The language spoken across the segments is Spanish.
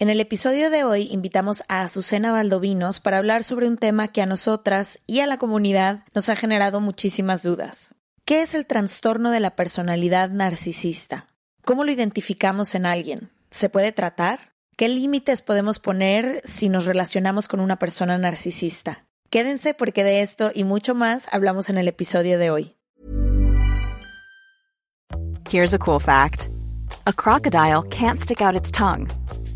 En el episodio de hoy invitamos a Azucena Valdovinos para hablar sobre un tema que a nosotras y a la comunidad nos ha generado muchísimas dudas. ¿Qué es el trastorno de la personalidad narcisista? ¿Cómo lo identificamos en alguien? ¿Se puede tratar? ¿Qué límites podemos poner si nos relacionamos con una persona narcisista? Quédense porque de esto y mucho más hablamos en el episodio de hoy. Here's a cool fact. A crocodile can't stick out its tongue.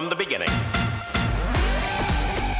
From the beginning.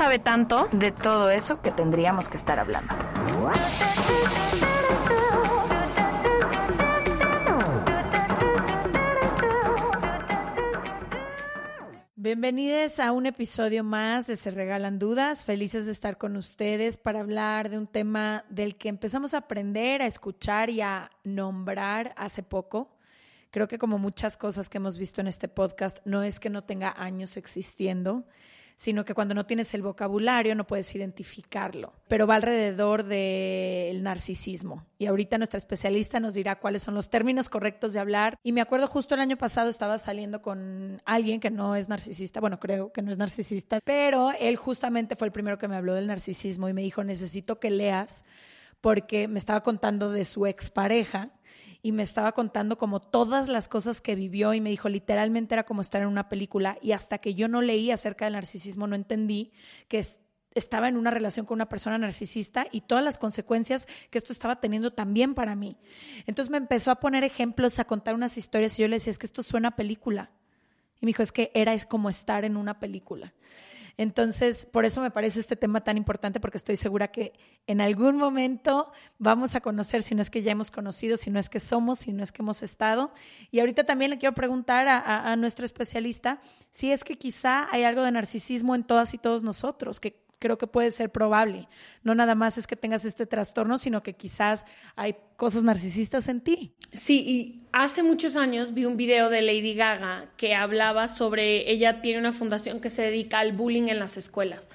sabe tanto. de todo eso que tendríamos que estar hablando. Bienvenidos a un episodio más de Se Regalan Dudas. Felices de estar con ustedes para hablar de un tema del que empezamos a aprender, a escuchar y a nombrar hace poco. Creo que como muchas cosas que hemos visto en este podcast, no es que no tenga años existiendo, sino que cuando no tienes el vocabulario no puedes identificarlo. Pero va alrededor del narcisismo. Y ahorita nuestra especialista nos dirá cuáles son los términos correctos de hablar. Y me acuerdo justo el año pasado estaba saliendo con alguien que no es narcisista, bueno, creo que no es narcisista, pero él justamente fue el primero que me habló del narcisismo y me dijo, necesito que leas porque me estaba contando de su expareja y me estaba contando como todas las cosas que vivió y me dijo literalmente era como estar en una película y hasta que yo no leí acerca del narcisismo no entendí que es- estaba en una relación con una persona narcisista y todas las consecuencias que esto estaba teniendo también para mí. Entonces me empezó a poner ejemplos, a contar unas historias y yo le decía, es que esto suena a película. Y me dijo, es que era es como estar en una película. Entonces, por eso me parece este tema tan importante, porque estoy segura que en algún momento vamos a conocer, si no es que ya hemos conocido, si no es que somos, si no es que hemos estado. Y ahorita también le quiero preguntar a, a, nuestro especialista si es que quizá hay algo de narcisismo en todas y todos nosotros, que creo que puede ser probable. No nada más es que tengas este trastorno, sino que quizás hay cosas narcisistas en ti. Sí, y hace muchos años vi un video de Lady Gaga que hablaba sobre, ella tiene una fundación que se dedica al bullying en las escuelas.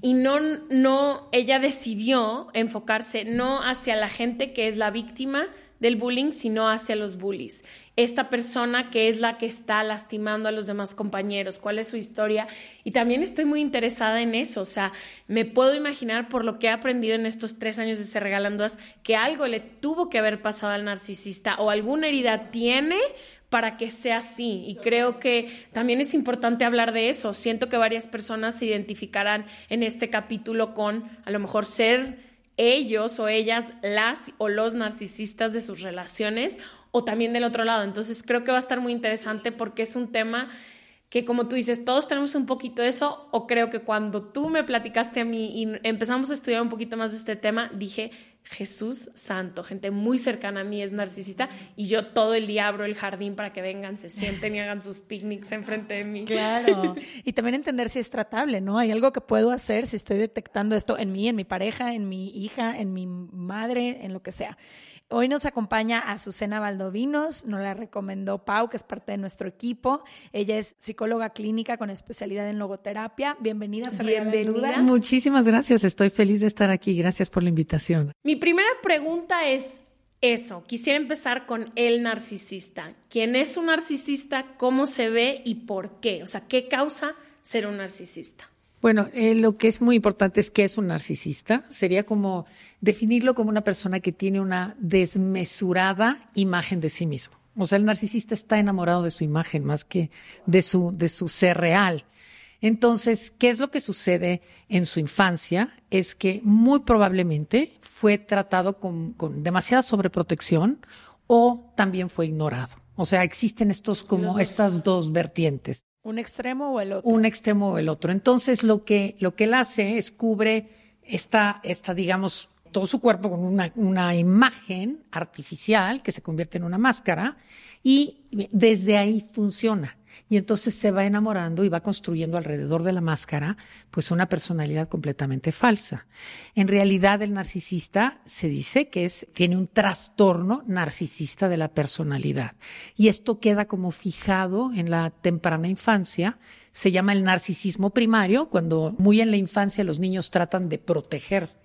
Y no, no, ella decidió enfocarse no hacia la gente que es la víctima del bullying, sino hacia los bullies. Esta persona que es la que está lastimando a los demás compañeros, cuál es su historia. Y también estoy muy interesada en eso. O sea, me puedo imaginar por lo que he aprendido en estos tres años de Se Regalan Dudas, que algo le tuvo que haber pasado al narcisista o alguna herida tiene para que sea así. Y creo que también es importante hablar de eso. Siento que varias personas se identificarán en este capítulo con a lo mejor ser ellos o ellas las o los narcisistas de sus relaciones o también del otro lado. Entonces creo que va a estar muy interesante porque es un tema que como tú dices, todos tenemos un poquito de eso, o creo que cuando tú me platicaste a mí y empezamos a estudiar un poquito más de este tema, dije, Jesús santo, gente muy cercana a mí es narcisista y yo todo el día abro el jardín para que vengan, se sienten y hagan sus picnics enfrente de mí. Claro. y también entender si es tratable, ¿no? Hay algo que puedo hacer si estoy detectando esto en mí, en mi pareja, en mi hija, en mi madre, en lo que sea. Hoy nos acompaña Azucena Valdovinos, nos la recomendó Pau, que es parte de nuestro equipo. Ella es psicóloga clínica con especialidad en logoterapia. Bienvenida, Bienvenida. Muchísimas gracias, estoy feliz de estar aquí. Gracias por la invitación. Mi primera pregunta es eso. Quisiera empezar con el narcisista. ¿Quién es un narcisista? ¿Cómo se ve y por qué? O sea, ¿qué causa ser un narcisista? Bueno, eh, lo que es muy importante es que es un narcisista. Sería como definirlo como una persona que tiene una desmesurada imagen de sí mismo. O sea, el narcisista está enamorado de su imagen más que de su, de su ser real. Entonces, ¿qué es lo que sucede en su infancia? Es que muy probablemente fue tratado con, con demasiada sobreprotección o también fue ignorado. O sea, existen estos como estas dos vertientes. ¿Un extremo o el otro? Un extremo o el otro. Entonces, lo que, lo que él hace es cubre esta, esta, digamos, todo su cuerpo con una, una imagen artificial que se convierte en una máscara y desde ahí funciona y entonces se va enamorando y va construyendo alrededor de la máscara pues una personalidad completamente falsa. En realidad el narcisista se dice que es tiene un trastorno narcisista de la personalidad y esto queda como fijado en la temprana infancia, se llama el narcisismo primario cuando muy en la infancia los niños tratan de protegerse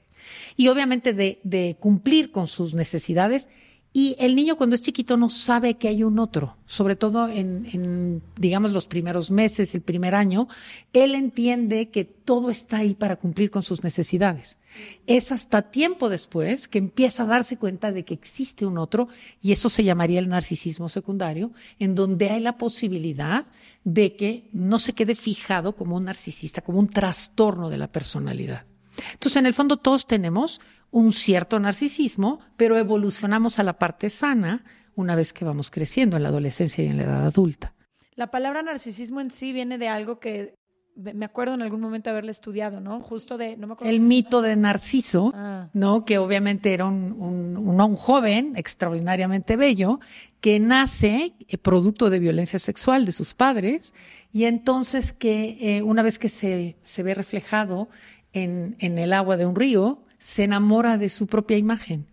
y obviamente de, de cumplir con sus necesidades y el niño cuando es chiquito no sabe que hay un otro, sobre todo en, digamos, los primeros meses, el primer año, él entiende que todo está ahí para cumplir con sus necesidades. Es hasta tiempo después que empieza a darse cuenta de que existe un otro, y eso se llamaría el narcisismo secundario, en donde hay la posibilidad de que no se quede fijado como un narcisista, como un trastorno de la personalidad. Entonces, en el fondo, todos tenemos un cierto narcisismo, pero evolucionamos a la parte sana una vez que vamos creciendo en la adolescencia y en la edad adulta. La palabra narcisismo en sí viene de algo que me acuerdo en algún momento haberle estudiado, ¿no? Justo de, no me acuerdo El mito de Narciso, ah. ¿no? Que obviamente era un, un, joven extraordinariamente bello que nace eh, producto de violencia sexual de sus padres y entonces que eh, una vez que se, se ve reflejado en, en el agua de un río, se enamora de su propia imagen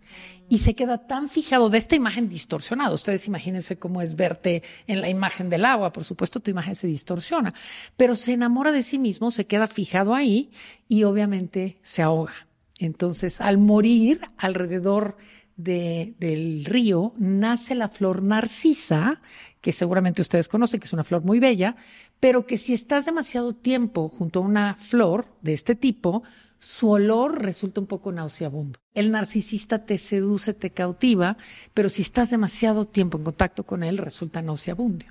y se queda tan fijado de esta imagen distorsionada. Ustedes imagínense cómo es verte en la imagen del agua, por supuesto tu imagen se distorsiona, pero se enamora de sí mismo, se queda fijado ahí y obviamente se ahoga. Entonces, al morir alrededor del río, nace la flor narcisa, que seguramente ustedes conocen, que es una flor muy bella, pero que si estás demasiado tiempo junto a una flor de este tipo, su olor resulta un poco nauseabundo. El narcisista te seduce, te cautiva, pero si estás demasiado tiempo en contacto con él, resulta nauseabundo.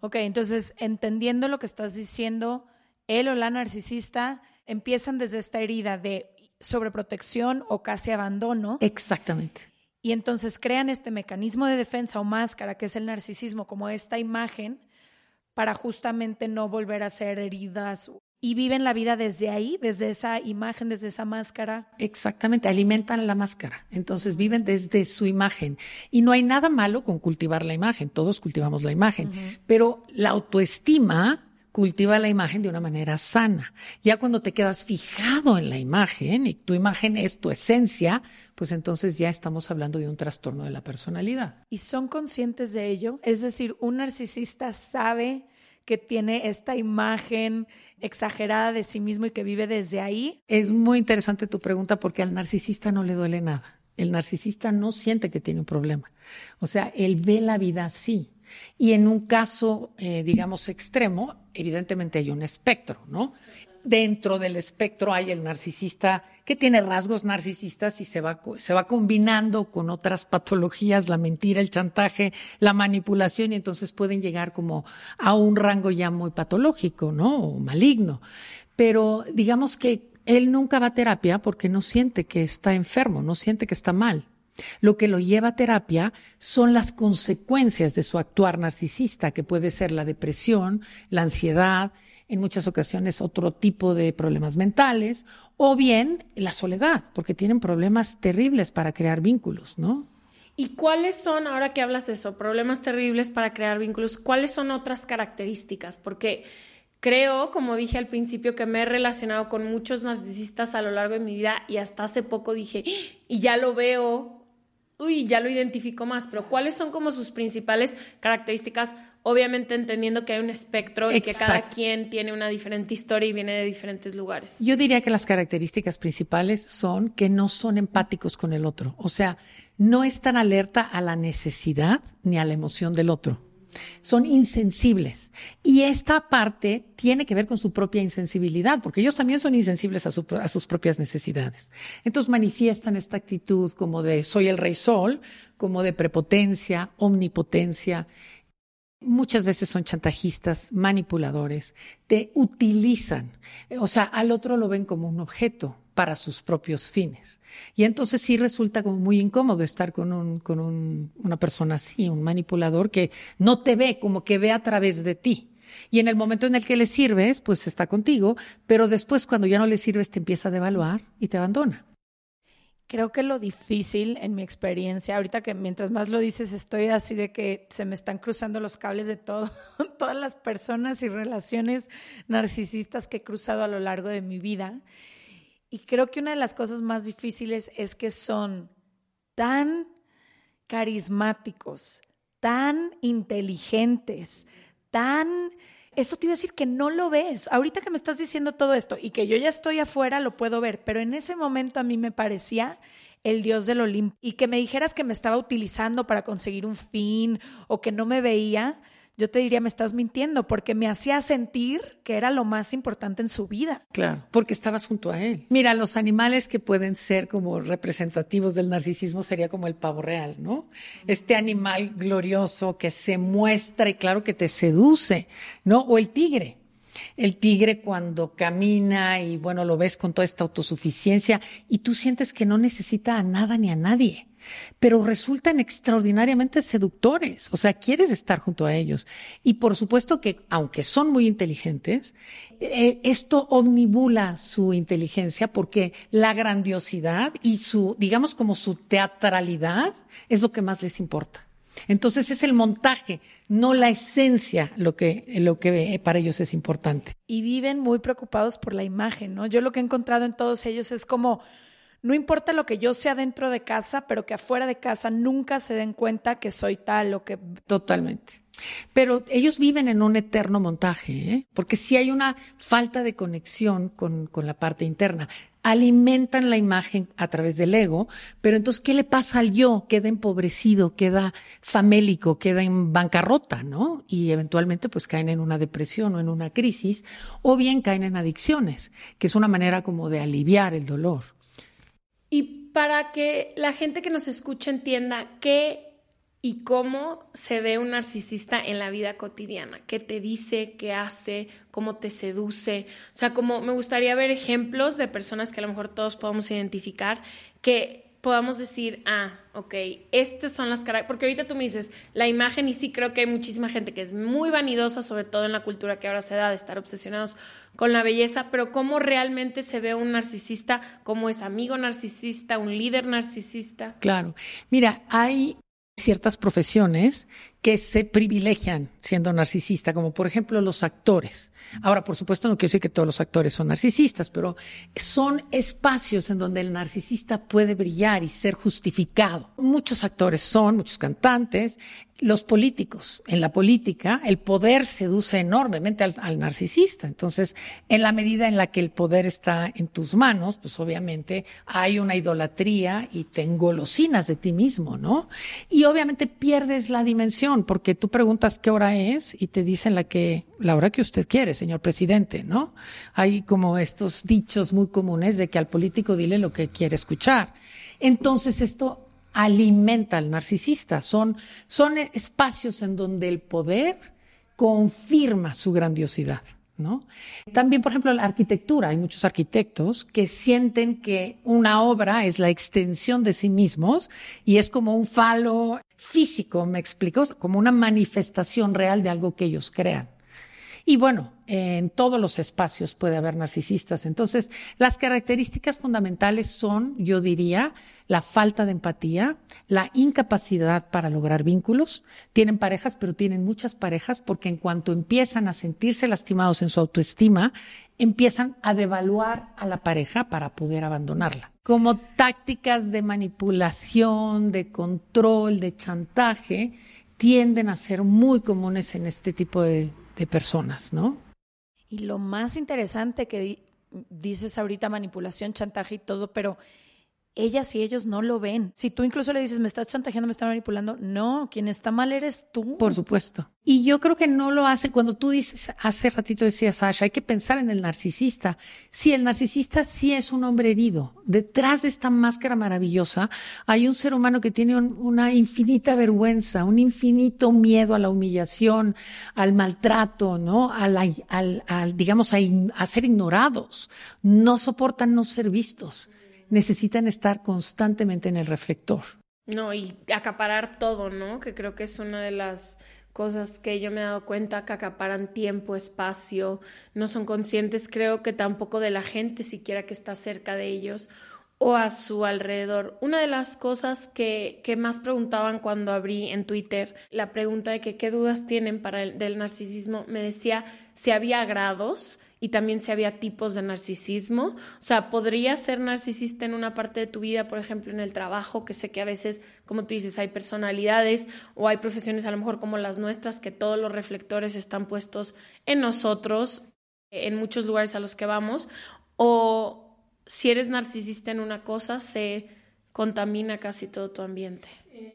Ok, entonces, entendiendo lo que estás diciendo, él o la narcisista empiezan desde esta herida de sobreprotección o casi abandono. Exactamente. Y entonces crean este mecanismo de defensa o máscara que es el narcisismo, como esta imagen, para justamente no volver a ser heridas y viven la vida desde ahí, desde esa imagen, desde esa máscara. Exactamente, alimentan la máscara. Entonces viven desde su imagen. Y no hay nada malo con cultivar la imagen, todos cultivamos la imagen, pero la autoestima cultiva la imagen de una manera sana. Ya cuando te quedas fijado en la imagen y tu imagen es tu esencia, pues entonces ya estamos hablando de un trastorno de la personalidad. ¿Y son conscientes de ello? Es decir, un narcisista sabe que tiene esta imagen exagerada de sí mismo y que vive desde ahí? Es muy interesante tu pregunta porque al narcisista no le duele nada. El narcisista no siente que tiene un problema. O sea, él ve la vida así. Y en un caso, eh, digamos, extremo, evidentemente hay un espectro, ¿no? Dentro del espectro hay el narcisista que tiene rasgos narcisistas y se va, se va combinando con otras patologías, la mentira, el chantaje, la manipulación, y entonces pueden llegar como a un rango ya muy patológico, ¿no? O maligno. Pero digamos que él nunca va a terapia porque no siente que está enfermo, no siente que está mal. Lo que lo lleva a terapia son las consecuencias de su actuar narcisista, que puede ser la depresión, la ansiedad, en muchas ocasiones otro tipo de problemas mentales, o bien la soledad, porque tienen problemas terribles para crear vínculos, ¿no? ¿Y cuáles son, ahora que hablas de eso, problemas terribles para crear vínculos, cuáles son otras características? Porque creo, como dije al principio, que me he relacionado con muchos narcisistas a lo largo de mi vida y hasta hace poco dije, y ya lo veo, uy, ya lo identifico más, pero ¿cuáles son como sus principales características? Obviamente entendiendo que hay un espectro y que cada quien tiene una diferente historia y viene de diferentes lugares. Yo diría que las características principales son que no son empáticos con el otro, o sea, no están alerta a la necesidad ni a la emoción del otro. Son insensibles. Y esta parte tiene que ver con su propia insensibilidad, porque ellos también son insensibles a, sus propias necesidades. Entonces manifiestan esta actitud como de soy el rey sol, como de prepotencia, omnipotencia. Muchas veces son chantajistas, manipuladores, te utilizan. O sea, al otro lo ven como un objeto para sus propios fines. Y entonces sí resulta como muy incómodo estar con, un, con un, una persona así, un manipulador que no te ve, como que ve a través de ti. Y en el momento en el que le sirves, pues está contigo, pero después cuando ya no le sirves te empieza a devaluar y te abandona. Creo que lo difícil en mi experiencia, ahorita que mientras más lo dices, estoy así de que se me están cruzando los cables de todas las personas y relaciones narcisistas que he cruzado a lo largo de mi vida. Y creo que una de las cosas más difíciles es que son tan carismáticos, tan inteligentes, tan... Eso te iba a decir que no lo ves. Ahorita que me estás diciendo todo esto y que yo ya estoy afuera, lo puedo ver, pero en ese momento a mí me parecía el dios del Olimpo y que me dijeras que me estaba utilizando para conseguir un fin o que no me veía, yo te diría, me estás mintiendo, porque me hacía sentir que era lo más importante en su vida. Claro, porque estabas junto a él. Mira, los animales que pueden ser como representativos del narcisismo sería como el pavo real, ¿no? Este animal glorioso que se muestra y claro que te seduce, ¿no? O el tigre. El tigre cuando camina y bueno, lo ves con toda esta autosuficiencia y tú sientes que no necesita a nada ni a nadie pero resultan extraordinariamente seductores, o sea, quieres estar junto a ellos. Y por supuesto que, aunque son muy inteligentes, eh, esto omnibula su inteligencia porque la grandiosidad y su, digamos como su teatralidad es lo que más les importa. Entonces es el montaje, no la esencia, lo que, lo que para ellos es importante. Y viven muy preocupados por la imagen, ¿no? Yo lo que he encontrado en todos ellos es como no importa lo que yo sea dentro de casa, pero que afuera de casa nunca se den cuenta que soy tal o que... Totalmente. Pero ellos viven en un eterno montaje, ¿eh? porque si hay una falta de conexión con, con la parte interna. Alimentan la imagen a través del ego, pero entonces, ¿qué le pasa al yo? Queda empobrecido, queda famélico, queda en bancarrota, ¿no? Y eventualmente, pues caen en una depresión o en una crisis, o bien caen en adicciones, que es una manera como de aliviar el dolor. Y para que la gente que nos escucha entienda qué y cómo se ve un narcisista en la vida cotidiana, qué te dice, qué hace, cómo te seduce. O sea, como me gustaría ver ejemplos de personas que a lo mejor todos podamos identificar que podamos decir, ah, ok, estas son las características, porque ahorita tú me dices la imagen y sí creo que hay muchísima gente que es muy vanidosa, sobre todo en la cultura que ahora se da de estar obsesionados con la belleza, pero cómo realmente se ve un narcisista, cómo es amigo narcisista, un líder narcisista. Claro, mira, hay ciertas profesiones que se privilegian siendo narcisista, como por ejemplo los actores. Ahora, por supuesto, no quiero decir que todos los actores son narcisistas, pero son espacios en donde el narcisista puede brillar y ser justificado. Muchos actores son, muchos cantantes, los políticos. En la política, el poder seduce enormemente al, narcisista. Entonces, en la medida en la que el poder está en tus manos, pues obviamente hay una idolatría y te engolosinas de ti mismo, ¿no? Y obviamente pierdes la dimensión porque tú preguntas qué hora es y te dicen la que la hora que usted quiere, señor presidente, ¿no? Hay como estos dichos muy comunes de que al político dile lo que quiere escuchar. Entonces esto alimenta al narcisista. Son, son espacios en donde el poder confirma su grandiosidad. ¿No? También, por ejemplo, la arquitectura. Hay muchos arquitectos que sienten que una obra es la extensión de sí mismos y es como un falo físico, me explico, como una manifestación real de algo que ellos crean. Y bueno, en todos los espacios puede haber narcisistas. Entonces, las características fundamentales son, yo diría, la falta de empatía, la incapacidad para lograr vínculos. Tienen parejas, pero tienen muchas parejas porque en cuanto empiezan a sentirse lastimados en su autoestima, empiezan a devaluar a la pareja para poder abandonarla. Como tácticas de manipulación, de control, de chantaje, tienden a ser muy comunes en este tipo de, personas, ¿no? Y lo más interesante que dices ahorita, manipulación, chantaje y todo, pero ellas y ellos no lo ven. Si tú incluso le dices, me estás chantajeando, me estás manipulando, no, quien está mal eres tú. Por supuesto. Y yo creo que no lo hace cuando tú dices, hace ratito decía Sasha, hay que pensar en el narcisista. Sí, el narcisista sí es un hombre herido. Detrás de esta máscara maravillosa hay un ser humano que tiene una infinita vergüenza, un infinito miedo a la humillación, al maltrato, ¿no? Al, al, al digamos, a ser ignorados. No soportan no ser vistos necesitan estar constantemente en el reflector. No, y acaparar todo, ¿no? Que creo que es una de las cosas que yo me he dado cuenta que acaparan tiempo, espacio, no son conscientes, creo que tampoco de la gente siquiera que está cerca de ellos o a su alrededor. Una de las cosas que, más preguntaban cuando abrí en Twitter la pregunta de qué dudas tienen para el, del narcisismo, me decía si había grados y también si había tipos de narcisismo. O sea, podría ser narcisista en una parte de tu vida, por ejemplo, en el trabajo, que sé que a veces, como tú dices, hay personalidades o hay profesiones a lo mejor como las nuestras, que todos los reflectores están puestos en nosotros, en muchos lugares a los que vamos, o si eres narcisista en una cosa, se contamina casi todo tu ambiente.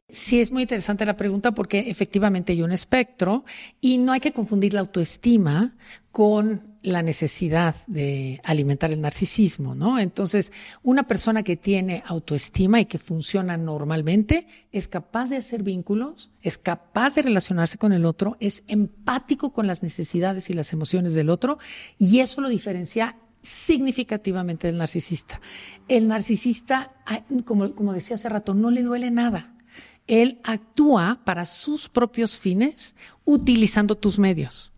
Sí, es muy interesante la pregunta porque efectivamente hay un espectro y no hay que confundir la autoestima con la necesidad de alimentar el narcisismo, ¿no? Entonces, una persona que tiene autoestima y que funciona normalmente es capaz de hacer vínculos, es capaz de relacionarse con el otro, es empático con las necesidades y las emociones del otro y eso lo diferencia significativamente del narcisista. El narcisista, como, como decía hace rato, no le duele nada él actúa para sus propios fines utilizando tus medios.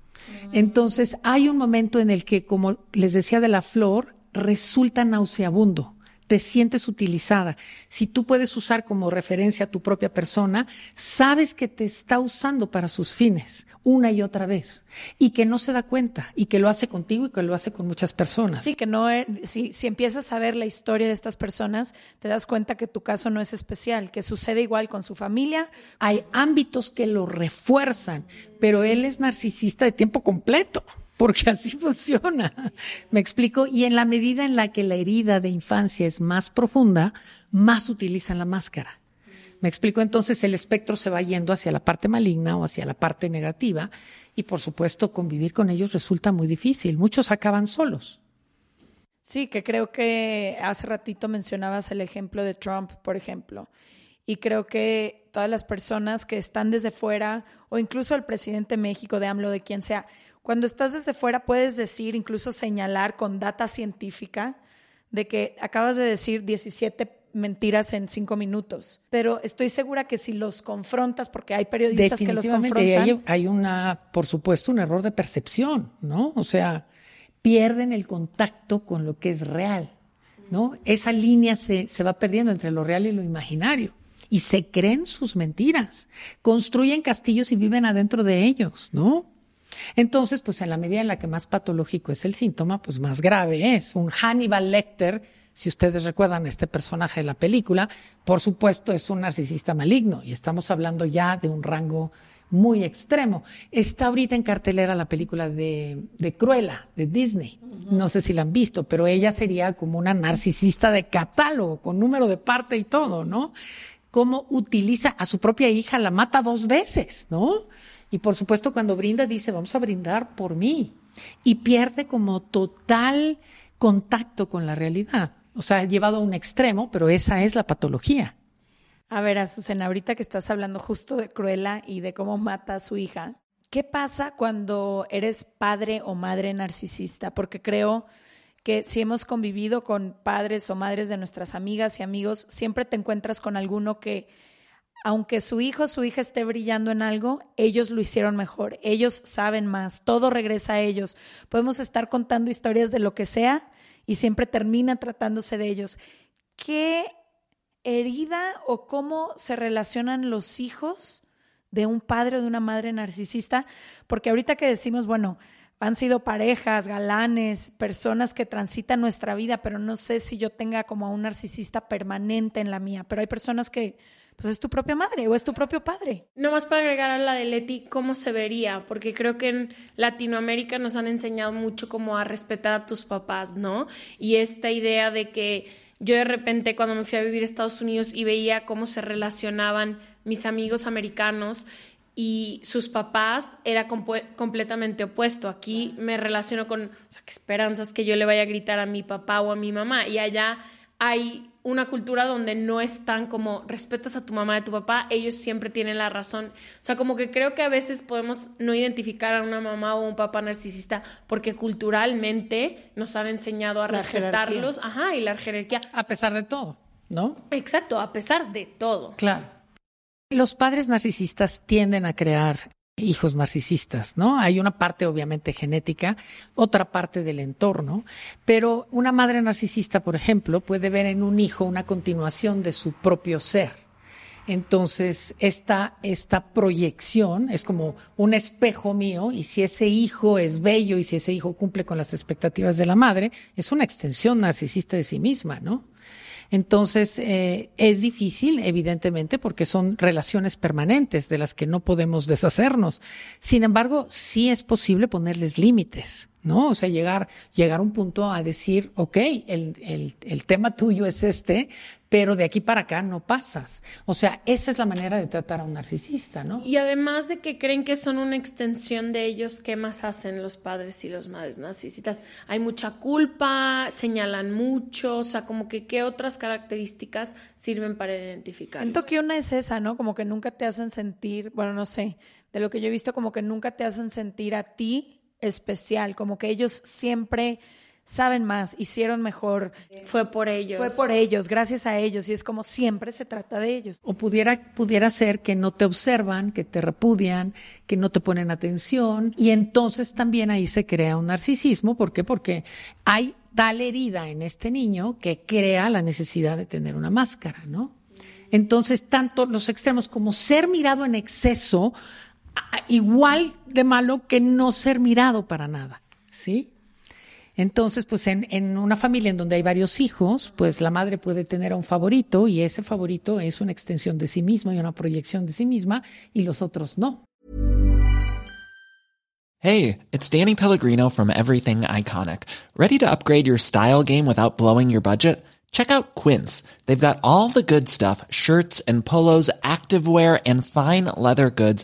Entonces, hay un momento en el que, como les decía de la flor, resulta nauseabundo te sientes utilizada. Si tú puedes usar como referencia a tu propia persona, sabes que te está usando para sus fines una y otra vez y que no se da cuenta y que lo hace contigo y que lo hace con muchas personas. Sí, que no, e, si, si empiezas a ver la historia de estas personas, te das cuenta que tu caso no es especial, que sucede igual con su familia. Hay ámbitos que lo refuerzan, pero él es narcisista de tiempo completo porque así funciona. ¿Me explico? Y en la medida en la que la herida de infancia es más profunda, más utilizan la máscara. ¿Me explico? Entonces el espectro se va yendo hacia la parte maligna o hacia la parte negativa y por supuesto convivir con ellos resulta muy difícil. Muchos acaban solos. Sí, que creo que hace ratito mencionabas el ejemplo de Trump, por ejemplo. Y creo que todas las personas que están desde fuera, o incluso el presidente de México, de AMLO, de quien sea, cuando estás desde fuera puedes decir, incluso señalar con data científica, de que acabas de decir 17 mentiras en cinco minutos. Pero estoy segura que si los confrontas, porque hay periodistas que los confrontan. Hay, hay una, por supuesto, un error de percepción, ¿no? O sea, pierden el contacto con lo que es real, ¿no? Esa línea se, se va perdiendo entre lo real y lo imaginario. Y se creen sus mentiras, construyen castillos y viven adentro de ellos, ¿no? Entonces, pues en la medida en la que más patológico es el síntoma, pues más grave es. Un Hannibal Lecter, si ustedes recuerdan este personaje de la película, por supuesto es un narcisista maligno y estamos hablando ya de un rango muy extremo. Está ahorita en cartelera la película de, de Cruella, de Disney. No sé si la han visto, pero ella sería como una narcisista de catálogo, con número de parte y todo, ¿no? Cómo utiliza a su propia hija, la mata dos veces, ¿no? Y por supuesto, cuando brinda, dice, vamos a brindar por mí. Y pierde como total contacto con la realidad. O sea, llevado a un extremo, pero esa es la patología. A ver, Azucena, ahorita que estás hablando justo de Cruella y de cómo mata a su hija, ¿qué pasa cuando eres padre o madre narcisista? Porque creo que si hemos convivido con padres o madres de nuestras amigas y amigos, siempre te encuentras con alguno que aunque su hijo o su hija esté brillando en algo, ellos lo hicieron mejor, ellos saben más, todo regresa a ellos. Podemos estar contando historias de lo que sea y siempre termina tratándose de ellos. ¿Qué herida o cómo se relacionan los hijos de un padre o de una madre narcisista? Porque ahorita que decimos, bueno, han sido parejas, galanes, personas que transitan nuestra vida, pero no sé si yo tenga como a un narcisista permanente en la mía, pero hay personas que pues es tu propia madre o es tu propio padre. No más para agregar a la de Leti, ¿cómo se vería? Porque creo que en Latinoamérica nos han enseñado mucho como a respetar a tus papás, ¿no? Y esta idea de que yo de repente cuando me fui a vivir a Estados Unidos y veía cómo se relacionaban mis amigos americanos y sus papás era completamente opuesto. Aquí me relaciono con, o sea, qué esperanzas que yo le vaya a gritar a mi papá o a mi mamá y allá hay una cultura donde no están como respetas a tu mamá y a tu papá, ellos siempre tienen la razón. O sea, como que creo que a veces podemos no identificar a una mamá o un papá narcisista porque culturalmente nos han enseñado a respetarlos, ajá, y la jerarquía. A pesar de todo, ¿no? Exacto, a pesar de todo. Claro. Los padres narcisistas tienden a crear hijos narcisistas, ¿no? Hay una parte obviamente genética, otra parte del entorno, pero una madre narcisista, por ejemplo, puede ver en un hijo una continuación de su propio ser. Entonces, esta, esta proyección es como un espejo mío y si ese hijo es bello y si ese hijo cumple con las expectativas de la madre, es una extensión narcisista de sí misma, ¿no? Entonces, eh, es difícil, evidentemente, porque son relaciones permanentes de las que no podemos deshacernos. Sin embargo, sí es posible ponerles límites. ¿No? O sea, llegar, llegar a un punto a decir, ok, el, el, el, tema tuyo es este, pero de aquí para acá no pasas. O sea, esa es la manera de tratar a un narcisista, ¿no? Y además de que creen que son una extensión de ellos, ¿qué más hacen los padres y los madres narcisistas? Hay mucha culpa, señalan mucho, o sea, como que qué otras características sirven para identificar. Siento que una es esa, ¿no? Como que nunca te hacen sentir, bueno, no sé, de lo que yo he visto, como que nunca te hacen sentir a ti especial, como que ellos siempre saben más, hicieron mejor. Fue por ellos. Fue por ellos, gracias a ellos, y es como siempre se trata de ellos. O pudiera, pudiera ser que no te observan, que te repudian, que no te ponen atención, y entonces también ahí se crea un narcisismo. ¿Por qué? Porque hay tal herida en este niño que crea la necesidad de tener una máscara, ¿no? Entonces, tanto los extremos como ser mirado en exceso igual de malo que no ser mirado para nada, ¿sí? Entonces, pues en, en, una familia en donde hay varios hijos, pues la madre puede tener a un favorito y ese favorito es una extensión de sí mismo y una proyección de sí misma y los otros no. Hey, it's Danny Pellegrino from Everything Iconic. ¿Ready to upgrade your style game without blowing your budget? Check out Quince. They've got all the good stuff, shirts and polos, activewear and fine leather goods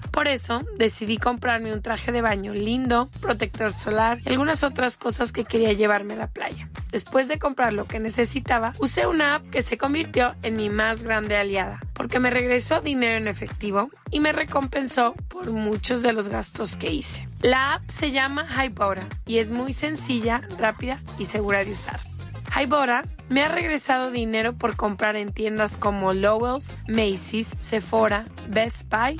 Por eso decidí comprarme un traje de baño lindo, protector solar y algunas otras cosas que quería llevarme a la playa. Después de comprar lo que necesitaba, usé una app que se convirtió en mi más grande aliada, porque me regresó dinero en efectivo y me recompensó por muchos de los gastos que hice. La app se llama Hypora y es muy sencilla, rápida y segura de usar. Hybora me ha regresado dinero por comprar en tiendas como Lowell's, Macy's, Sephora, Best Buy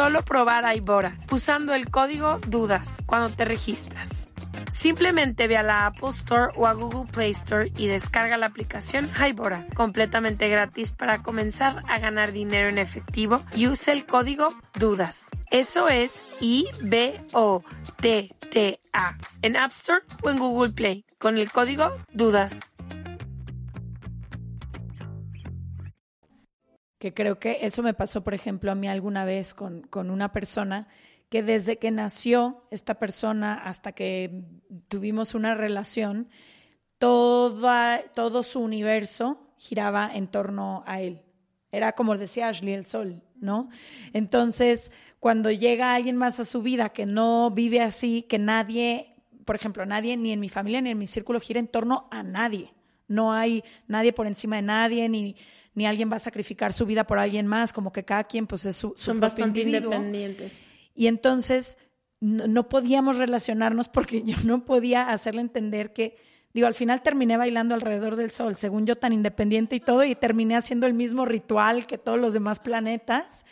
probar Hybora usando el código DUDAS cuando te registras. Simplemente ve a la Apple Store o a Google Play Store y descarga la aplicación Hybora, completamente gratis para comenzar a ganar dinero en efectivo y use el código DUDAS. Eso es I-B-O-T-T-A en App Store o en Google Play con el código DUDAS. Que creo que eso me pasó, por ejemplo, a mí alguna vez con, con una persona que desde que nació esta persona hasta que tuvimos una relación, todo su universo giraba en torno a él. Era como decía Ashley, el sol, ¿no? Entonces, cuando llega alguien más a su vida que no vive así, que nadie, por ejemplo, nadie ni en mi familia ni en mi círculo gira en torno a nadie. No hay nadie por encima de nadie, ni ni alguien va a sacrificar su vida por alguien más, como que cada quien pues es su... Son bastante independientes. Y entonces no, no, podíamos relacionarnos porque yo no podía hacerle entender que, digo, al final terminé bailando alrededor del sol, según yo tan independiente y todo, y terminé haciendo el mismo ritual que todos los demás planetas,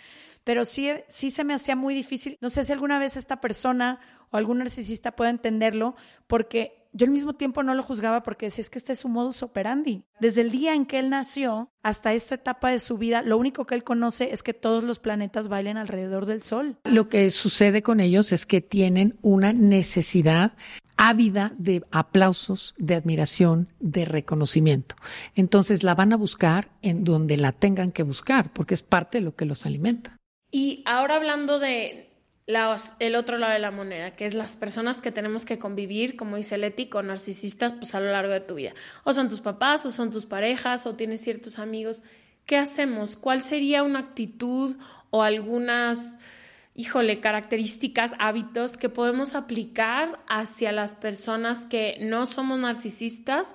pero sí, sí se me hacía muy difícil. No sé si alguna vez esta persona o algún narcisista puede entenderlo, porque yo al mismo tiempo no lo juzgaba porque decía, es que este es su modus operandi. Desde el día en que él nació hasta esta etapa de su vida, lo único que él conoce es que todos los planetas bailen alrededor del Sol. Lo que sucede con ellos es que tienen una necesidad ávida de aplausos, de admiración, de reconocimiento. Entonces la van a buscar en donde la tengan que buscar, porque es parte de lo que los alimenta. Y ahora hablando de el otro lado de la moneda, que es las personas que tenemos que convivir, como dice Leti, con narcisistas pues a lo largo de tu vida. O son tus papás, o son tus parejas, o tienes ciertos amigos. ¿Qué hacemos? ¿Cuál sería una actitud o algunas, híjole, características, hábitos que podemos aplicar hacia las personas que no somos narcisistas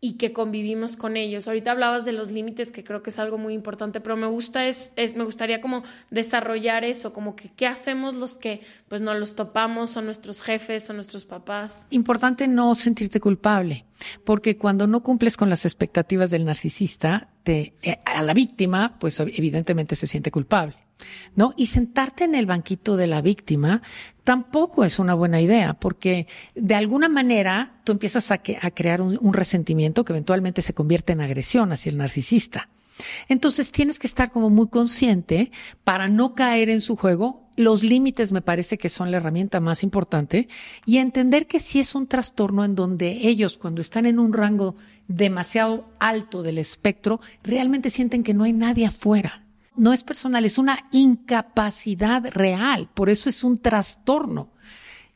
y que convivimos con ellos. Ahorita hablabas de los límites, que creo que es algo muy importante, pero me gusta es, es, me gustaría como desarrollar eso, como que qué hacemos los que pues no los topamos, son nuestros jefes, son nuestros papás. Importante no sentirte culpable, porque cuando no cumples con las expectativas del narcisista, te, eh, a la víctima, pues evidentemente se siente culpable. ¿No? Y sentarte en el banquito de la víctima tampoco es una buena idea, porque de alguna manera tú empiezas a, crear un, resentimiento que eventualmente se convierte en agresión hacia el narcisista. Entonces tienes que estar como muy consciente para no caer en su juego. Los límites me parece que son la herramienta más importante y entender que si es un trastorno en donde ellos cuando están en un rango demasiado alto del espectro realmente sienten que no hay nadie afuera no es personal, es una incapacidad real, por eso es un trastorno.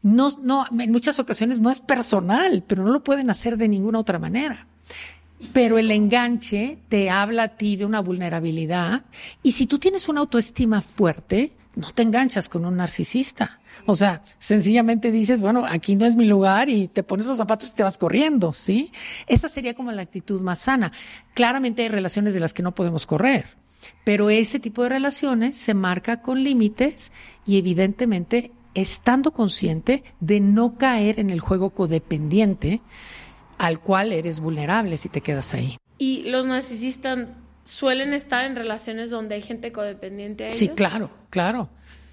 No, no, en muchas ocasiones no es personal, pero no lo pueden hacer de ninguna otra manera. Pero el enganche te habla a ti de una vulnerabilidad y si tú tienes una autoestima fuerte, no te enganchas con un narcisista. O sea, sencillamente dices, bueno, aquí no es mi lugar y te pones los zapatos y te vas corriendo, ¿sí? Esa sería como la actitud más sana. Claramente hay relaciones de las que no podemos correr pero ese tipo de relaciones se marca con límites y evidentemente estando consciente de no caer en el juego codependiente al cual eres vulnerable si te quedas ahí. ¿Y los narcisistas suelen estar en relaciones donde hay gente codependiente a ellos? Sí, claro, claro.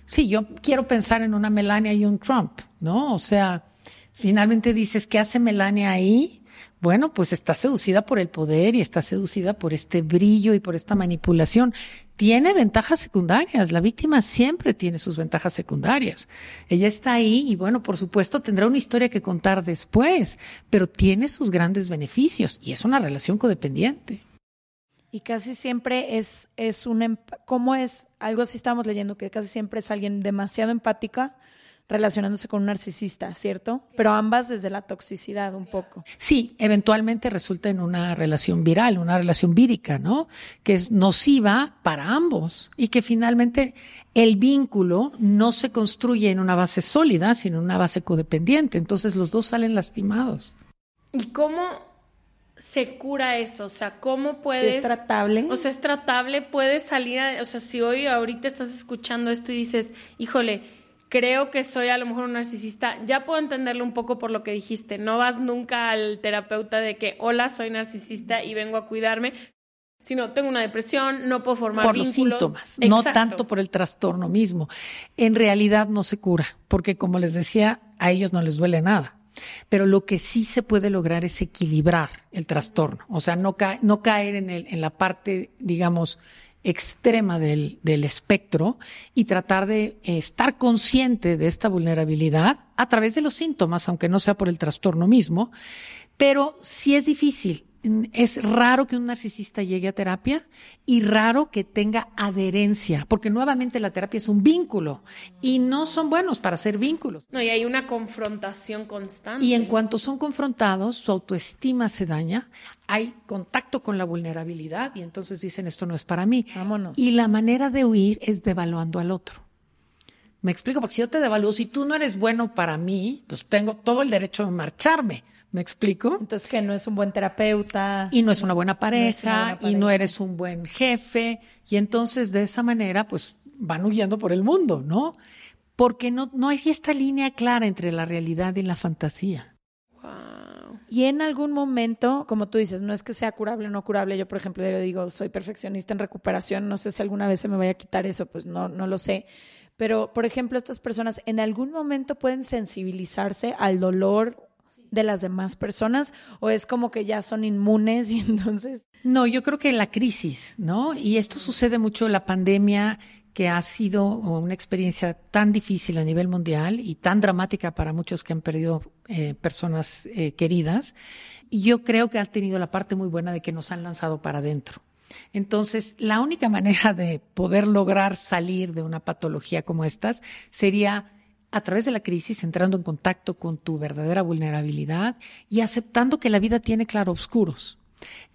Sí, yo quiero pensar en una Melania y un Trump, ¿no? O sea, finalmente dices, ¿qué hace Melania ahí? Bueno, pues está seducida por el poder y está seducida por este brillo y por esta manipulación. Tiene ventajas secundarias. La víctima siempre tiene sus ventajas secundarias. Ella está ahí y bueno, por supuesto tendrá una historia que contar después, pero tiene sus grandes beneficios y es una relación codependiente. Y casi siempre es, es un, ¿cómo es? Algo así estamos leyendo, que casi siempre es alguien demasiado empática, relacionándose con un narcisista, ¿cierto? Pero ambas desde la toxicidad un poco. Sí, eventualmente resulta en una relación viral, una relación vírica, ¿no? Que es nociva para ambos y que finalmente el vínculo no se construye en una base sólida, sino en una base codependiente. Entonces los dos salen lastimados. ¿Y cómo se cura eso? O sea, ¿cómo puedes... ¿Es tratable? O sea, es tratable, puedes salir, a, o sea, si hoy ahorita estás escuchando esto y dices, híjole, creo que soy a lo mejor un narcisista, ya puedo entenderlo un poco por lo que dijiste, no vas nunca al terapeuta de que, hola, soy narcisista y vengo a cuidarme, sino tengo una depresión, no puedo formar por los síntomas, no tanto por el trastorno mismo. En realidad no se cura, porque como les decía, a ellos no les duele nada. Pero lo que sí se puede lograr es equilibrar el trastorno, o sea, no, no caer en, el, en la parte, digamos, extrema del, del, espectro y tratar de eh, estar consciente de esta vulnerabilidad a través de los síntomas, aunque no sea por el trastorno mismo. Pero sí es difícil es raro que un narcisista llegue a terapia y raro que tenga adherencia, porque nuevamente la terapia es un vínculo y no son buenos para ser vínculos. No, y hay una confrontación constante. Y en cuanto son confrontados, su autoestima se daña, hay contacto con la vulnerabilidad y entonces dicen esto no es para mí. Vámonos. Y la manera de huir es devaluando al otro. Me explico, porque si yo te devalúo, si tú no eres bueno para mí, pues tengo todo el derecho de marcharme ¿Me explico? Entonces que no es un buen terapeuta. Y no es una buena pareja, y no eres un buen jefe. Y entonces de esa manera, pues van huyendo por el mundo, ¿no? Porque no, no hay esta línea clara entre la realidad y la fantasía. Y en algún momento, como tú dices, no es que sea curable o no curable. Yo, por ejemplo, yo digo, soy perfeccionista en recuperación. No sé si alguna vez se me vaya a quitar eso, pues no, no lo sé. Pero, por ejemplo, estas personas en algún momento pueden sensibilizarse al dolor de las demás personas o es como que ya son inmunes y entonces... No, yo creo que la crisis, ¿no? Y esto sucede mucho en la pandemia que ha sido una experiencia tan difícil a nivel mundial y tan dramática para muchos que han perdido eh, personas eh, queridas. Yo creo que ha tenido la parte muy buena de que nos han lanzado para adentro. Entonces, la única manera de poder lograr salir de una patología como estas sería a través de la crisis, entrando en contacto con tu verdadera vulnerabilidad y aceptando que la vida tiene claroscuros.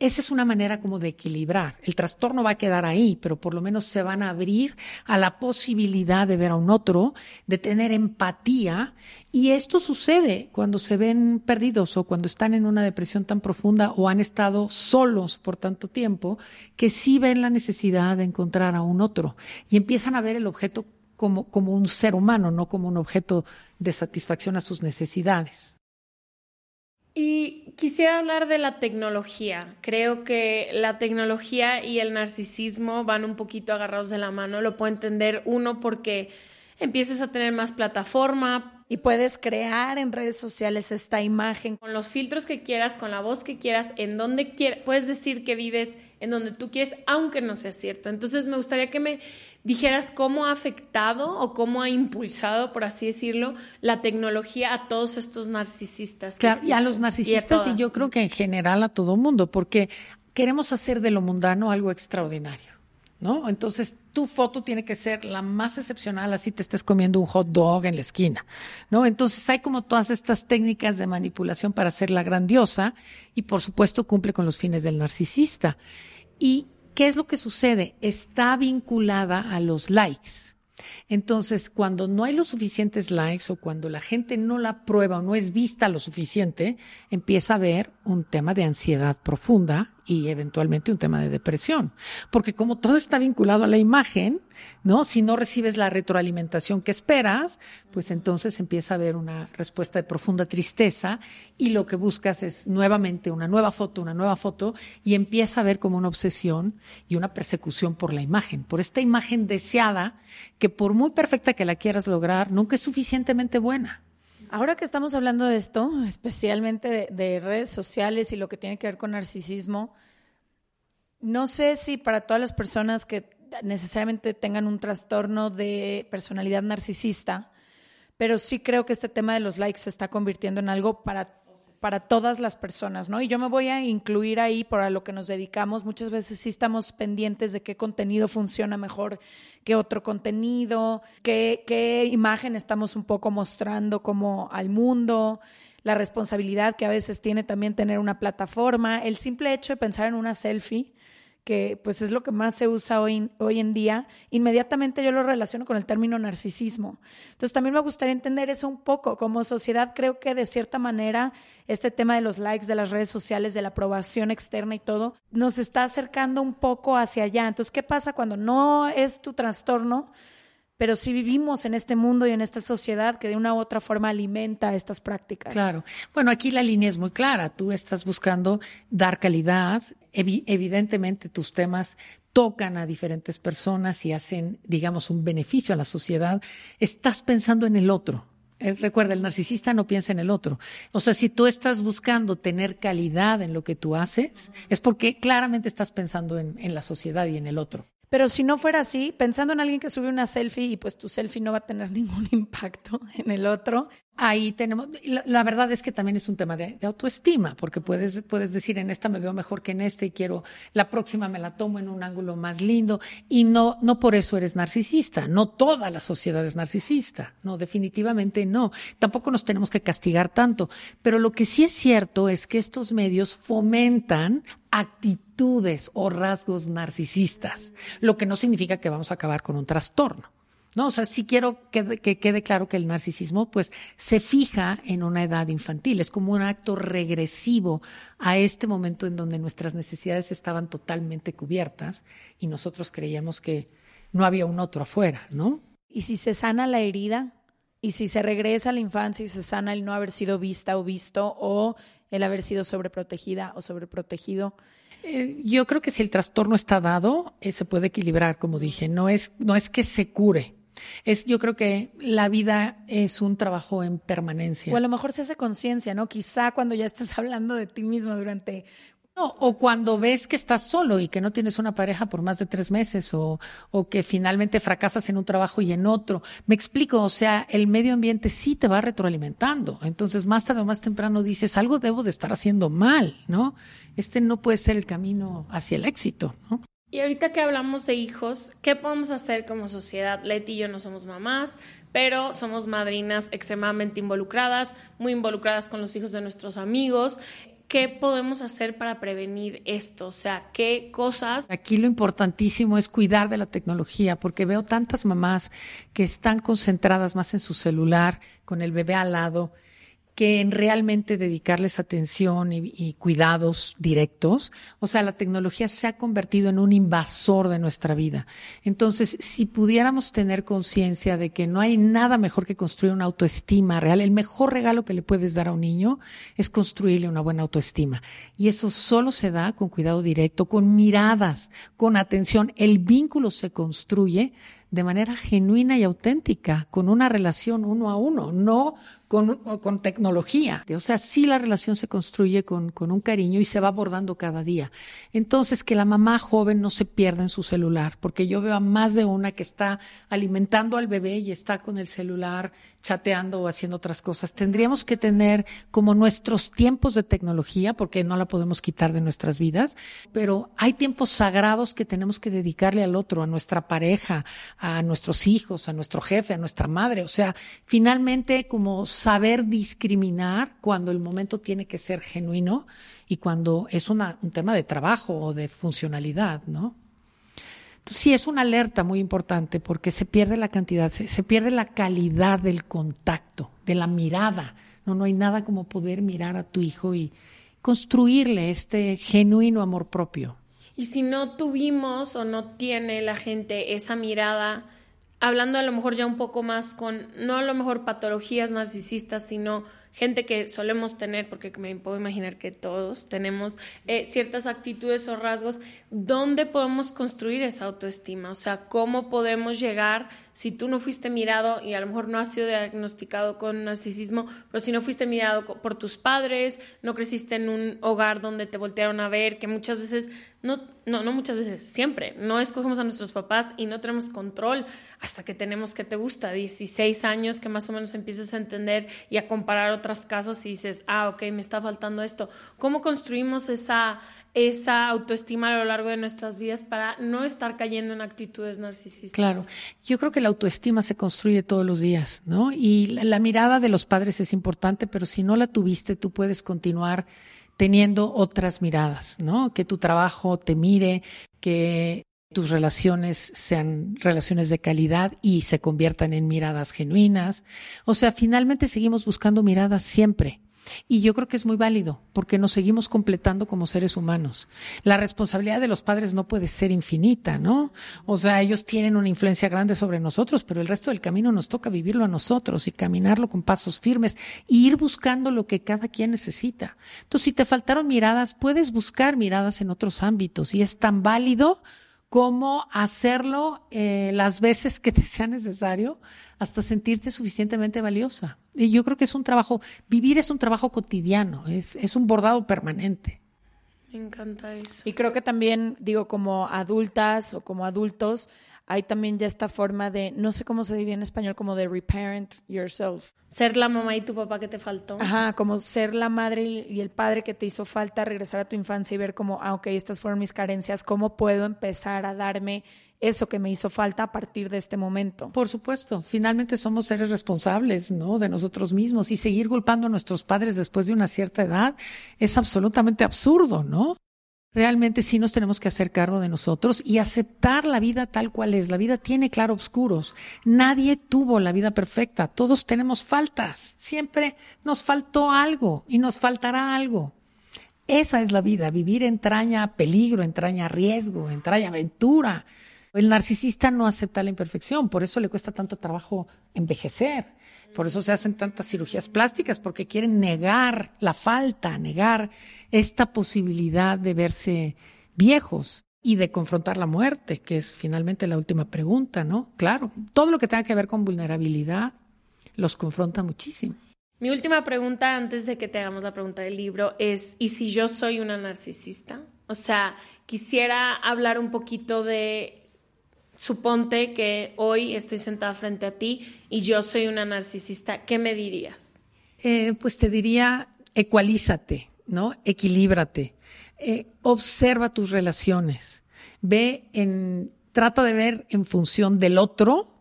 Esa es una manera como de equilibrar. El trastorno va a quedar ahí, pero por lo menos se van a abrir a la posibilidad de ver a un otro, de tener empatía. Y esto sucede cuando se ven perdidos o cuando están en una depresión tan profunda o han estado solos por tanto tiempo, que sí ven la necesidad de encontrar a un otro y empiezan a ver el objeto como, como un ser humano, no como un objeto de satisfacción a sus necesidades. Y quisiera hablar de la tecnología. Creo que la tecnología y el narcisismo van un poquito agarrados de la mano. Lo puedo entender uno porque empiezas a tener más plataforma. Y puedes crear en redes sociales esta imagen. Con los filtros que quieras, con la voz que quieras, en donde quieras. Puedes decir que vives en donde tú quieres, aunque no sea cierto. Entonces me gustaría que me dijeras cómo ha afectado o cómo ha impulsado, por así decirlo, la tecnología a todos estos narcisistas. Claro, y a los narcisistas y, yo creo que en general a todo mundo, porque queremos hacer de lo mundano algo extraordinario. ¿No? Entonces, tu foto tiene que ser la más excepcional, así te estés comiendo un hot dog en la esquina, ¿no? Entonces, hay como todas estas técnicas de manipulación para hacerla grandiosa y, por supuesto, cumple con los fines del narcisista. Y ¿Qué es lo que sucede? Está vinculada a los likes. Entonces, cuando no hay los suficientes likes o cuando la gente no la prueba o no es vista lo suficiente, empieza a haber un tema de ansiedad profunda y eventualmente un tema de depresión. Porque como todo está vinculado a la imagen, ¿no? Si no recibes la retroalimentación que esperas, pues entonces empieza a haber una respuesta de profunda tristeza y lo que buscas es nuevamente una nueva foto, una nueva foto y empieza a ver como una obsesión y una persecución por la imagen, por esta imagen deseada que por muy perfecta que la quieras lograr, nunca es suficientemente buena. Ahora que estamos hablando de esto, especialmente de, redes sociales y lo que tiene que ver con narcisismo, no sé si para todas las personas que necesariamente tengan un trastorno de personalidad narcisista, pero sí creo que este tema de los likes se está convirtiendo en algo para para todas las personas, ¿no? Y yo me voy a incluir ahí por a lo que nos dedicamos. Muchas veces sí estamos pendientes de qué contenido funciona mejor que otro contenido, qué, qué imagen estamos un poco mostrando como al mundo la responsabilidad que a veces tiene también tener una plataforma, el simple hecho de pensar en una selfie que pues es lo que más se usa hoy, hoy en día, inmediatamente yo lo relaciono con el término narcisismo. Entonces también me gustaría entender eso un poco. Como sociedad creo que de cierta manera este tema de los likes, de las redes sociales, de la aprobación externa y todo, nos está acercando un poco hacia allá. Entonces, ¿qué pasa cuando no es tu trastorno? Pero sí vivimos en este mundo y en esta sociedad que de una u otra forma alimenta estas prácticas. Claro. Bueno, aquí la línea es muy clara. Tú estás buscando dar calidad. evidentemente tus temas tocan a diferentes personas y hacen, digamos, un beneficio a la sociedad. Estás pensando en el otro. Eh, recuerda, el narcisista no piensa en el otro. O sea, si tú estás buscando tener calidad en lo que tú haces, es porque claramente estás pensando en, en la sociedad y en el otro. Pero si no fuera así, pensando en alguien que sube una selfie y pues tu selfie no va a tener ningún impacto en el otro, Ahí tenemos, la, verdad es que también es un tema de, autoestima, porque puedes, puedes decir en esta me veo mejor que en este y quiero, la próxima me la tomo en un ángulo más lindo y no, no por eso eres narcisista, no toda la sociedad es narcisista, no, definitivamente no, tampoco nos tenemos que castigar tanto, pero lo que sí es cierto es que estos medios fomentan actitudes o rasgos narcisistas, lo que no significa que vamos a acabar con un trastorno. No, o sea, sí quiero que, que, quede claro que el narcisismo, pues, se fija en una edad infantil. Es como un acto regresivo a este momento en donde nuestras necesidades estaban totalmente cubiertas y nosotros creíamos que no había un otro afuera, ¿no? Y si se sana la herida, y si se regresa a la infancia y se sana el no haber sido vista o visto, o el haber sido sobreprotegida o sobreprotegido, eh, yo creo que si el trastorno está dado, eh, se puede equilibrar, como dije. No es, no es que se cure, es, yo creo que la vida es un trabajo en permanencia. O a lo mejor se hace conciencia, ¿no? Quizá cuando ya estás hablando de ti mismo durante no, o cuando ves que estás solo y que no tienes una pareja por más de tres meses, o, o, que finalmente fracasas en un trabajo y en otro. Me explico, o sea, el medio ambiente sí te va retroalimentando. Entonces, más tarde o más temprano dices, algo debo de estar haciendo mal, ¿no? Este no puede ser el camino hacia el éxito, ¿no? Y ahorita que hablamos de hijos, ¿qué podemos hacer como sociedad? Leti y yo no somos mamás, pero somos madrinas extremadamente involucradas, muy involucradas con los hijos de nuestros amigos. ¿Qué podemos hacer para prevenir esto? O sea, ¿qué cosas? Aquí lo importantísimo es cuidar de la tecnología, porque veo tantas mamás que están concentradas más en su celular, con el bebé al lado, que en realmente dedicarles atención y, cuidados directos. O sea, la tecnología se ha convertido en un invasor de nuestra vida. Entonces, si pudiéramos tener conciencia de que no hay nada mejor que construir una autoestima real, el mejor regalo que le puedes dar a un niño es construirle una buena autoestima. Y eso solo se da con cuidado directo, con miradas, con atención. El vínculo se construye de manera genuina y auténtica, con una relación uno a uno, no con, tecnología. O sea, sí la relación se construye con, con un cariño y se va abordando cada día. Entonces, que la mamá joven no se pierda en su celular, porque yo veo a más de una que está alimentando al bebé y está con el celular chateando o haciendo otras cosas. Tendríamos que tener como nuestros tiempos de tecnología, porque no la podemos quitar de nuestras vidas, pero hay tiempos sagrados que tenemos que dedicarle al otro, a nuestra pareja, a nuestros hijos, a nuestro jefe, a nuestra madre. O sea, finalmente como saber discriminar cuando el momento tiene que ser genuino y cuando es un tema de trabajo o de funcionalidad, ¿no? sí es una alerta muy importante porque se pierde la cantidad, se, pierde la calidad del contacto, de la mirada. No, no hay nada como poder mirar a tu hijo y construirle este genuino amor propio. Y si no tuvimos o no tiene la gente esa mirada, hablando a lo mejor ya un poco más con, no a lo mejor patologías narcisistas, sino gente que solemos tener, porque me puedo imaginar que todos tenemos eh, ciertas actitudes o rasgos, ¿dónde podemos construir esa autoestima? O sea, ¿cómo podemos llegar si tú no fuiste mirado y a lo mejor no has sido diagnosticado con narcisismo, pero si no fuiste mirado por tus padres, no creciste en un hogar donde te voltearon a ver, que muchas veces no, no, no muchas veces, siempre, no escogemos a nuestros papás y no tenemos control hasta que tenemos que te gusta, 16 años que más o menos empiezas a entender y a comparar otras casas y dices, ah, ok, me está faltando esto. ¿Cómo construimos esa, esa autoestima a lo largo de nuestras vidas para no estar cayendo en actitudes narcisistas? Claro, yo creo que la autoestima se construye todos los días, ¿no? Y la, mirada de los padres es importante, pero si no la tuviste, tú puedes continuar teniendo otras miradas, ¿no? Que tu trabajo te mire, que tus relaciones sean relaciones de calidad y se conviertan en miradas genuinas. O sea, finalmente seguimos buscando miradas siempre. Y yo creo que es muy válido porque nos seguimos completando como seres humanos. La responsabilidad de los padres no puede ser infinita, ¿no? O sea, ellos tienen una influencia grande sobre nosotros, pero el resto del camino nos toca vivirlo a nosotros y caminarlo con pasos firmes e ir buscando lo que cada quien necesita. Entonces, si te faltaron miradas, puedes buscar miradas en otros ámbitos y es tan válido como hacerlo eh, las veces que te sea necesario hasta sentirte suficientemente valiosa. Y yo creo que es un trabajo, vivir es un trabajo cotidiano, es, es un bordado permanente. Me encanta eso. Y creo que también, digo, como adultas o como adultos, hay también ya esta forma de, no sé cómo se diría en español, como de reparent yourself. Ser la mamá y tu papá que te faltó. Ajá, como ser la madre y el padre que te hizo falta, regresar a tu infancia y ver como, ah, ok, estas fueron mis carencias, ¿cómo puedo empezar a darme eso que me hizo falta a partir de este momento. Por supuesto, finalmente somos seres responsables, ¿no? De nosotros mismos y seguir culpando a nuestros padres después de una cierta edad es absolutamente absurdo, ¿no? Realmente sí nos tenemos que hacer cargo de nosotros y aceptar la vida tal cual es. La vida tiene claroscuros. Nadie tuvo la vida perfecta. Todos tenemos faltas. Siempre nos faltó algo y nos faltará algo. Esa es la vida. Vivir entraña peligro, entraña riesgo, entraña aventura. El narcisista no acepta la imperfección, por eso le cuesta tanto trabajo envejecer, por eso se hacen tantas cirugías plásticas, porque quieren negar la falta, negar esta posibilidad de verse viejos y de confrontar la muerte, que es finalmente la última pregunta, ¿no? Claro, todo lo que tenga que ver con vulnerabilidad los confronta muchísimo. Mi última pregunta antes de que te hagamos la pregunta del libro es, ¿y si yo soy una narcisista? O sea, quisiera hablar un poquito de Suponte que hoy estoy sentada frente a ti y yo soy una narcisista, ¿qué me dirías? Eh, pues te diría, ecualízate, ¿no? Equilíbrate, eh, observa tus relaciones, ve en, trata de ver en función del otro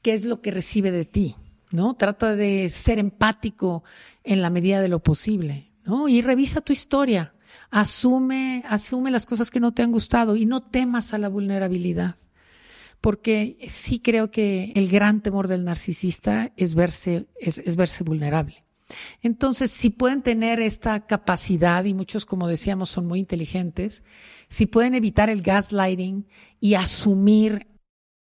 qué es lo que recibe de ti, ¿no? Trata de ser empático en la medida de lo posible, ¿no? Y revisa tu historia, asume, asume las cosas que no te han gustado y no temas a la vulnerabilidad porque sí creo que el gran temor del narcisista es verse, es, verse vulnerable. Entonces, si pueden tener esta capacidad, y muchos, como decíamos, son muy inteligentes, si pueden evitar el gaslighting y asumir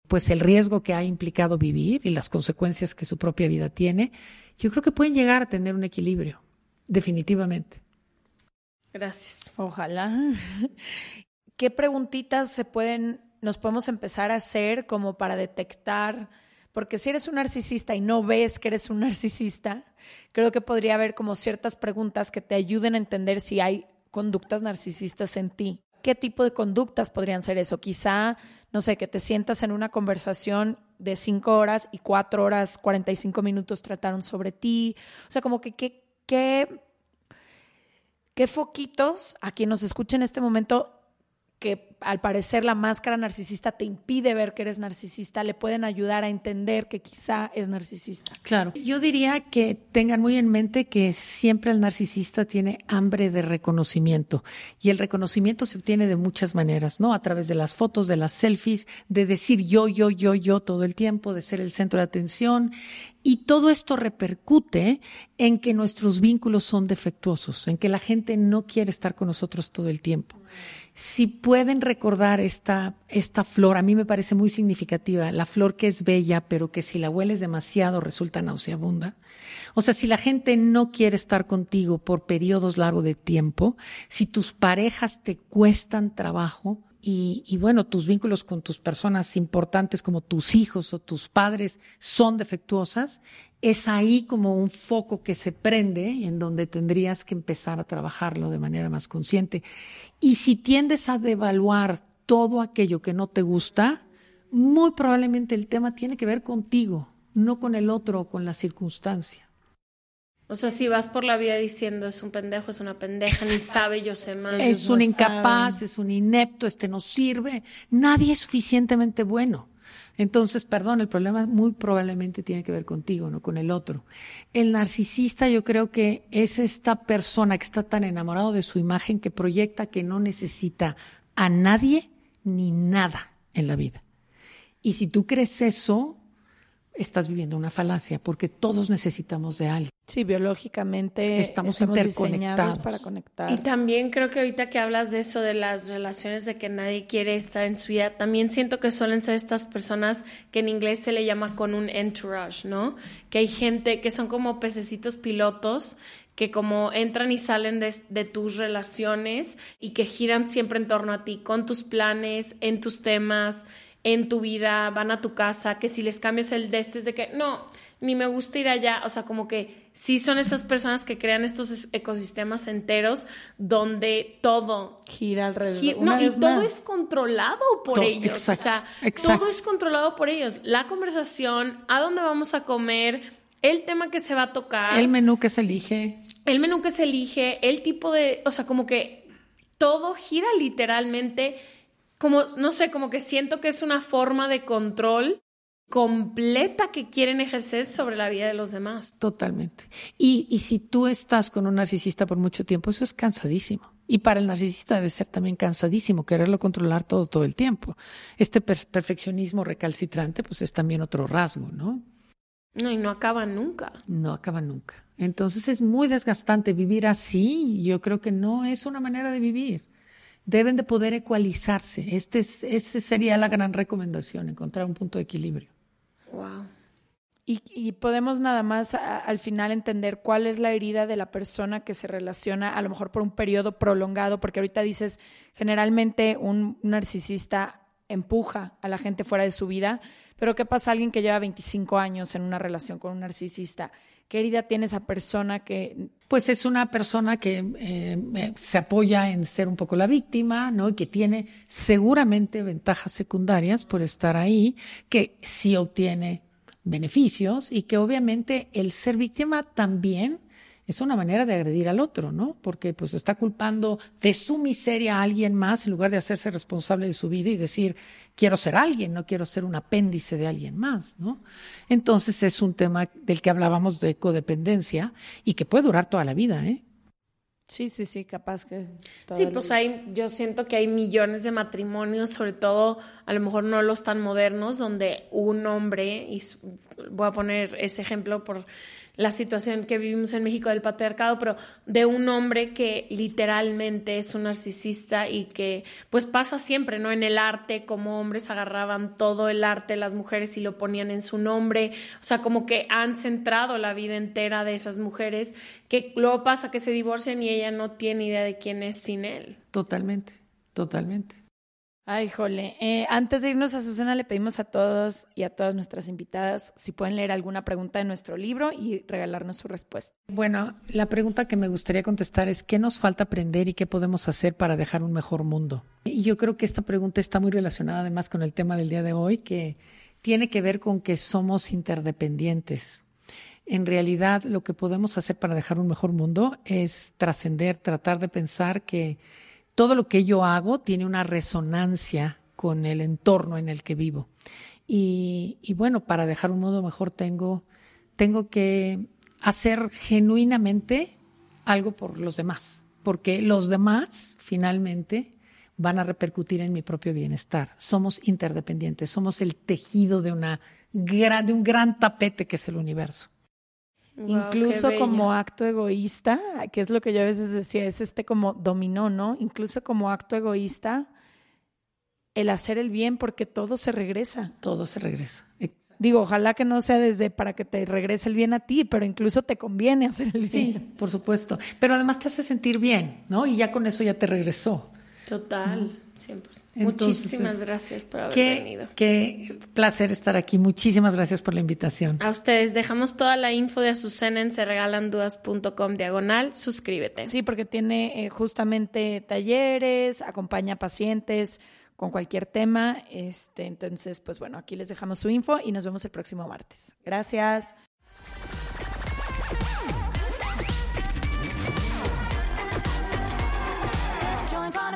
pues el riesgo que ha implicado vivir y las consecuencias que su propia vida tiene, yo creo que pueden llegar a tener un equilibrio, definitivamente. Gracias. Ojalá. ¿Qué preguntitas se pueden nos podemos empezar a hacer como para detectar, porque si eres un narcisista y no ves que eres un narcisista, creo que podría haber como ciertas preguntas que te ayuden a entender si hay conductas narcisistas en ti. ¿Qué tipo de conductas podrían ser eso? Quizá, no sé, que te sientas en una conversación de cinco horas y cuatro horas, 45 minutos trataron sobre ti. O sea, como que qué, qué, qué foquitos a quien nos escuche en este momento que al parecer la máscara narcisista te impide ver que eres narcisista, le pueden ayudar a entender que quizá es narcisista. Claro, yo diría que tengan muy en mente que siempre el narcisista tiene hambre de reconocimiento y el reconocimiento se obtiene de muchas maneras, ¿no? A través de las fotos, de las selfies, de decir yo, yo, yo, yo todo el tiempo, de ser el centro de atención y todo esto repercute en que nuestros vínculos son defectuosos, en que la gente no quiere estar con nosotros todo el tiempo si pueden recordar esta, esta flor, a mí me parece muy significativa, la flor que es bella, pero que si la hueles demasiado resulta nauseabunda. O sea, si la gente no quiere estar contigo por periodos largos de tiempo, si tus parejas te cuestan trabajo, y, bueno, tus vínculos con tus personas importantes como tus hijos o tus padres son defectuosas, es ahí como un foco que se prende en donde tendrías que empezar a trabajarlo de manera más consciente. Y si tiendes a devaluar todo aquello que no te gusta, muy probablemente el tema tiene que ver contigo, no con el otro o con la circunstancia. O sea, si vas por la vida diciendo es un pendejo, es una pendeja, ni sabe, yo sé más. Es un incapaz, es un inepto, este no sirve. Nadie es suficientemente bueno. Entonces, perdón, el problema muy probablemente tiene que ver contigo, no con el otro. El narcisista yo creo que es esta persona que está tan enamorado de su imagen que proyecta que no necesita a nadie ni nada en la vida. Y si tú crees eso, estás viviendo una falacia, porque todos necesitamos de alguien. Sí, biológicamente estamos, interconectados para conectar. Y también creo que ahorita que hablas de eso, de las relaciones, de que nadie quiere estar en su vida, también siento que suelen ser estas personas que en inglés se le llama con un entourage, ¿no? Que hay gente que son como pececitos pilotos que como entran y salen de, de, tus relaciones y que giran siempre en torno a ti, con tus planes, en tus temas, en tu vida, van a tu casa, que si les cambias el de este es de que no, ni me gusta ir allá, o sea, como que sí son estas personas que crean estos ecosistemas enteros donde todo gira alrededor. no, y todo es controlado por ellos, o sea, todo es controlado por ellos. La conversación, a dónde vamos a comer, el tema que se va a tocar, el menú que se elige, el menú que se elige, el tipo de, o sea, como que todo gira literalmente como, no sé, como que siento que es una forma de control completa que quieren ejercer sobre la vida de los demás. Totalmente. Y, y si tú estás con un narcisista por mucho tiempo, eso es cansadísimo. Y para el narcisista debe ser también cansadísimo quererlo controlar todo, todo el tiempo. Este perfeccionismo recalcitrante, pues es también otro rasgo, ¿no? No, y no acaba nunca. No acaba nunca. Entonces es muy desgastante vivir así. Yo creo que no es una manera de vivir deben de poder ecualizarse. Este es, esa sería la gran recomendación, encontrar un punto de equilibrio. Wow. Y, podemos nada más al final entender cuál es la herida de la persona que se relaciona a lo mejor por un periodo prolongado, porque ahorita dices, generalmente un narcisista empuja a la gente fuera de su vida, pero ¿qué pasa alguien que lleva 25 años en una relación con un narcisista? ¿Qué herida tiene esa persona que...? Pues es una persona que eh, se apoya en ser un poco la víctima, ¿no? Y que tiene seguramente ventajas secundarias por estar ahí, que sí obtiene beneficios y que obviamente el ser víctima también es una manera de agredir al otro, ¿no? Porque pues está culpando de su miseria a alguien más en lugar de hacerse responsable de su vida y decir, quiero ser alguien, no quiero ser un apéndice de alguien más, ¿no? Entonces es un tema del que hablábamos de codependencia y que puede durar toda la vida, ¿eh? Sí, sí, sí, capaz que. Sí, pues hay, yo siento que hay millones de matrimonios, sobre todo a lo mejor no los tan modernos, donde un hombre, y voy a poner ese ejemplo por la situación que vivimos en México del patriarcado, pero de un hombre que literalmente es un narcisista y que pues pasa siempre, ¿no? En el arte, como hombres agarraban todo el arte las mujeres y lo ponían en su nombre, o sea, como que han centrado la vida entera de esas mujeres, que luego pasa que se divorcian y ella no tiene idea de quién es sin él. Totalmente, totalmente. Ay, jole. Eh, antes de irnos a Susana, le pedimos a todos y a todas nuestras invitadas si pueden leer alguna pregunta de nuestro libro y regalarnos su respuesta. Bueno, la pregunta que me gustaría contestar es ¿qué nos falta aprender y qué podemos hacer para dejar un mejor mundo? Y yo creo que esta pregunta está muy relacionada además con el tema del día de hoy, que tiene que ver con que somos interdependientes. En realidad, lo que podemos hacer para dejar un mejor mundo es trascender, tratar de pensar que todo lo que yo hago tiene una resonancia con el entorno en el que vivo. Y, bueno, para dejar un mundo mejor tengo, tengo que hacer genuinamente algo por los demás, porque los demás finalmente van a repercutir en mi propio bienestar. Somos interdependientes, somos el tejido de, una, de un gran tapete que es el universo. Incluso como acto egoísta, que es lo que yo a veces decía, es este como dominó, ¿no? Incluso como acto egoísta, el hacer el bien porque todo se regresa. Todo se regresa. Digo, ojalá que no sea desde para que te regrese el bien a ti, pero incluso te conviene hacer el bien. Sí, por supuesto. Pero además te hace sentir bien, ¿no? Y ya con eso ya te regresó. Total. Entonces, Muchísimas gracias por haber qué, venido. Qué placer estar aquí. Muchísimas gracias por la invitación. A ustedes dejamos toda la info de Azucena en serregalandudas.com diagonal. Suscríbete. Sí, porque tiene eh, justamente talleres, acompaña pacientes con cualquier tema. Este, entonces, pues bueno, aquí les dejamos su info y nos vemos el próximo martes. Gracias.